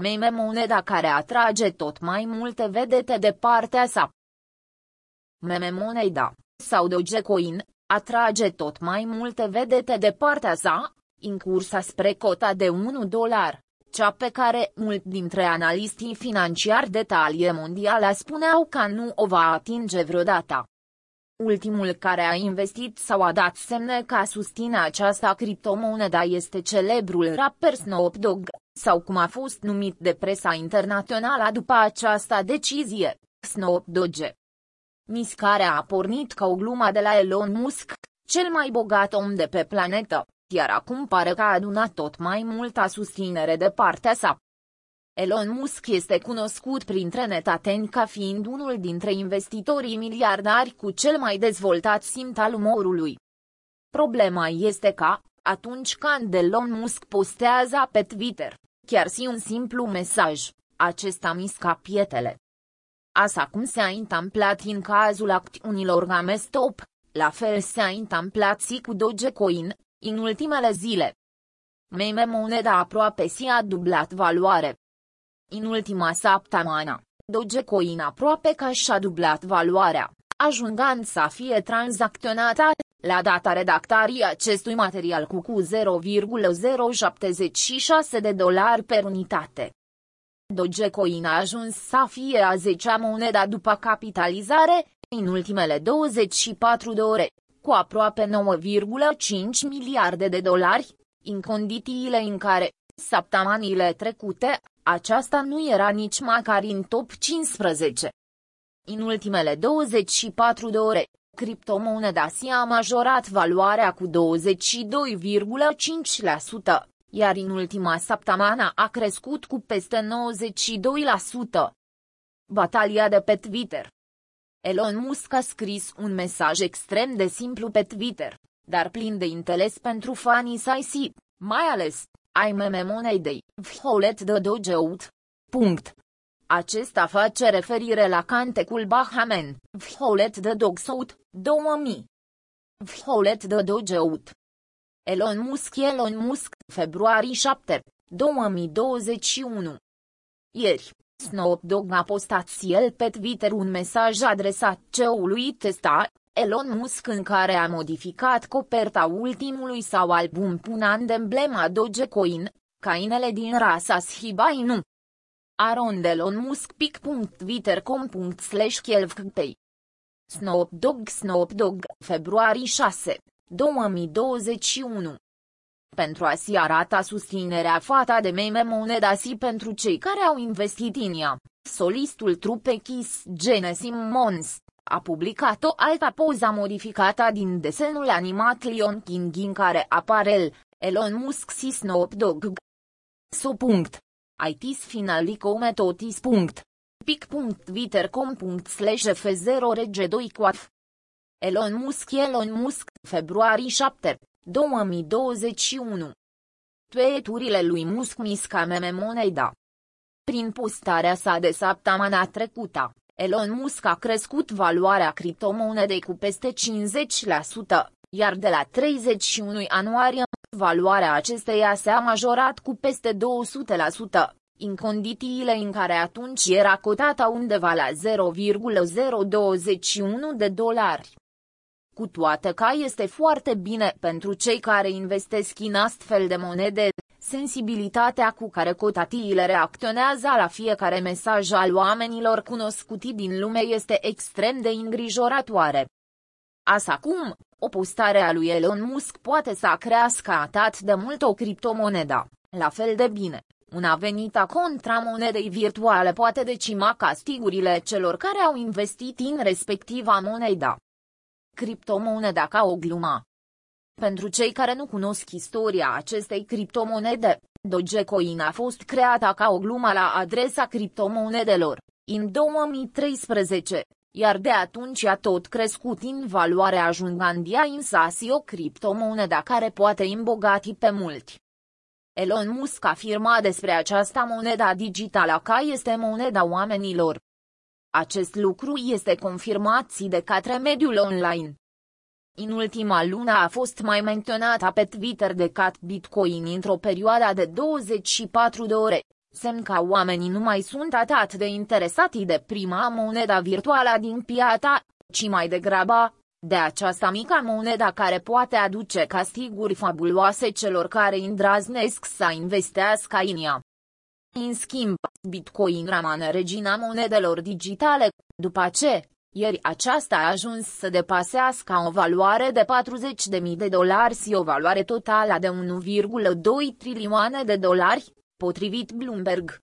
Meme moneda care atrage tot mai multe vedete de partea sa. Meme moneda, sau Dogecoin, atrage tot mai multe vedete de partea sa, în cursa spre cota de 1 dolar, cea pe care mulți dintre analistii financiari de talie mondială spuneau că nu o va atinge vreodată. Ultimul care a investit sau a dat semne ca susține această criptomonedă este celebrul rapper Snoop Dogg, sau cum a fost numit de presa internațională după această decizie, Snoop Dogg. Miscarea a pornit ca o glumă de la Elon Musk, cel mai bogat om de pe planetă, iar acum pare că a adunat tot mai multă susținere de partea sa. Elon Musk este cunoscut printre netateni ca fiind unul dintre investitorii miliardari cu cel mai dezvoltat simt al umorului. Problema este că, atunci când Elon Musk postează pe Twitter, chiar si un simplu mesaj, acesta misca pietele. Asta cum s-a întâmplat în cazul acțiunilor GameStop, la fel s-a întâmplat și cu Dogecoin, în ultimele zile. Meme moneda aproape si a dublat valoare. În ultima săptămână, Dogecoin aproape că și-a dublat valoarea, ajungând să fie tranzacționată, la data redactării acestui material cu cu 0,076 de dolari per unitate. Dogecoin a ajuns să fie a 10-a moneda după capitalizare, în ultimele 24 de ore, cu aproape 9,5 miliarde de dolari, în condițiile în care, săptămânile trecute, aceasta nu era nici măcar în top 15. În ultimele 24 de ore, criptomoneda SIA a majorat valoarea cu 22,5%, iar în ultima săptămână a crescut cu peste 92%. Batalia de pe Twitter Elon Musk a scris un mesaj extrem de simplu pe Twitter, dar plin de interes pentru fanii săi mai ales, ai meme monedei, vholet de Dogeout. Punct. Acesta face referire la cantecul Bahamen, vholet de Dogsout, 2000. Vholet de Dogeout. Elon Musk Elon Musk, februarie 7, 2021. Ieri, Snoop Dogg a postat el pe Twitter un mesaj adresat CEO-ului Tesla, Elon Musk în care a modificat coperta ultimului sau album punând emblema Dogecoin, cainele din rasa Shiba Inu. Aron Elon Musk pic.twitter.com slash Snoop Dogg Snoop Dogg, februarie 6, 2021 pentru a si arata susținerea fata de meme moneda si pentru cei care au investit în ea. Solistul trupei Kiss Gene Simmons a publicat o altă poză modificată din desenul animat Lion King în care apare el, Elon Musk și Snoop Dogg. So. ITs finalico metotis. pic.twitter.com slash f0 reg 2 Elon Musk Elon Musk, februarie 7, 2021. Tweeturile lui Musk misca meme moneda. Prin postarea sa de săptămâna trecută, Elon Musk a crescut valoarea criptomonedei cu peste 50%, iar de la 31 ianuarie, valoarea acesteia s-a majorat cu peste 200%, în condițiile în care atunci era cotată undeva la 0,021 de dolari cu toate că este foarte bine pentru cei care investesc în astfel de monede, sensibilitatea cu care cotatiile reacționează la fiecare mesaj al oamenilor cunoscuti din lume este extrem de îngrijorătoare. Așa cum, o postare a lui Elon Musk poate să crească atât de mult o criptomonedă, la fel de bine, una venită contra monedei virtuale poate decima castigurile celor care au investit în respectiva monedă. Criptomoneda ca o glumă. Pentru cei care nu cunosc istoria acestei criptomonede, Dogecoin a fost creată ca o glumă la adresa criptomonedelor, în 2013, iar de atunci a tot crescut în valoare ajungând ea în sasi o criptomonedă care poate îmbogati pe mulți. Elon Musk afirma despre această monedă digitală că este moneda oamenilor, acest lucru este confirmat de către mediul online. În ultima lună a fost mai menționată pe Twitter de cat Bitcoin într-o perioadă de 24 de ore, Semn că oamenii nu mai sunt atât de interesati de prima moneda virtuală din piața, ci mai degrabă, de această mică moneda care poate aduce castiguri fabuloase celor care îndraznesc să investească în ea. În schimb, Bitcoin rămâne regina monedelor digitale, după ce, ieri aceasta a ajuns să depasească o valoare de 40.000 de dolari și o valoare totală de 1,2 trilioane de dolari, potrivit Bloomberg.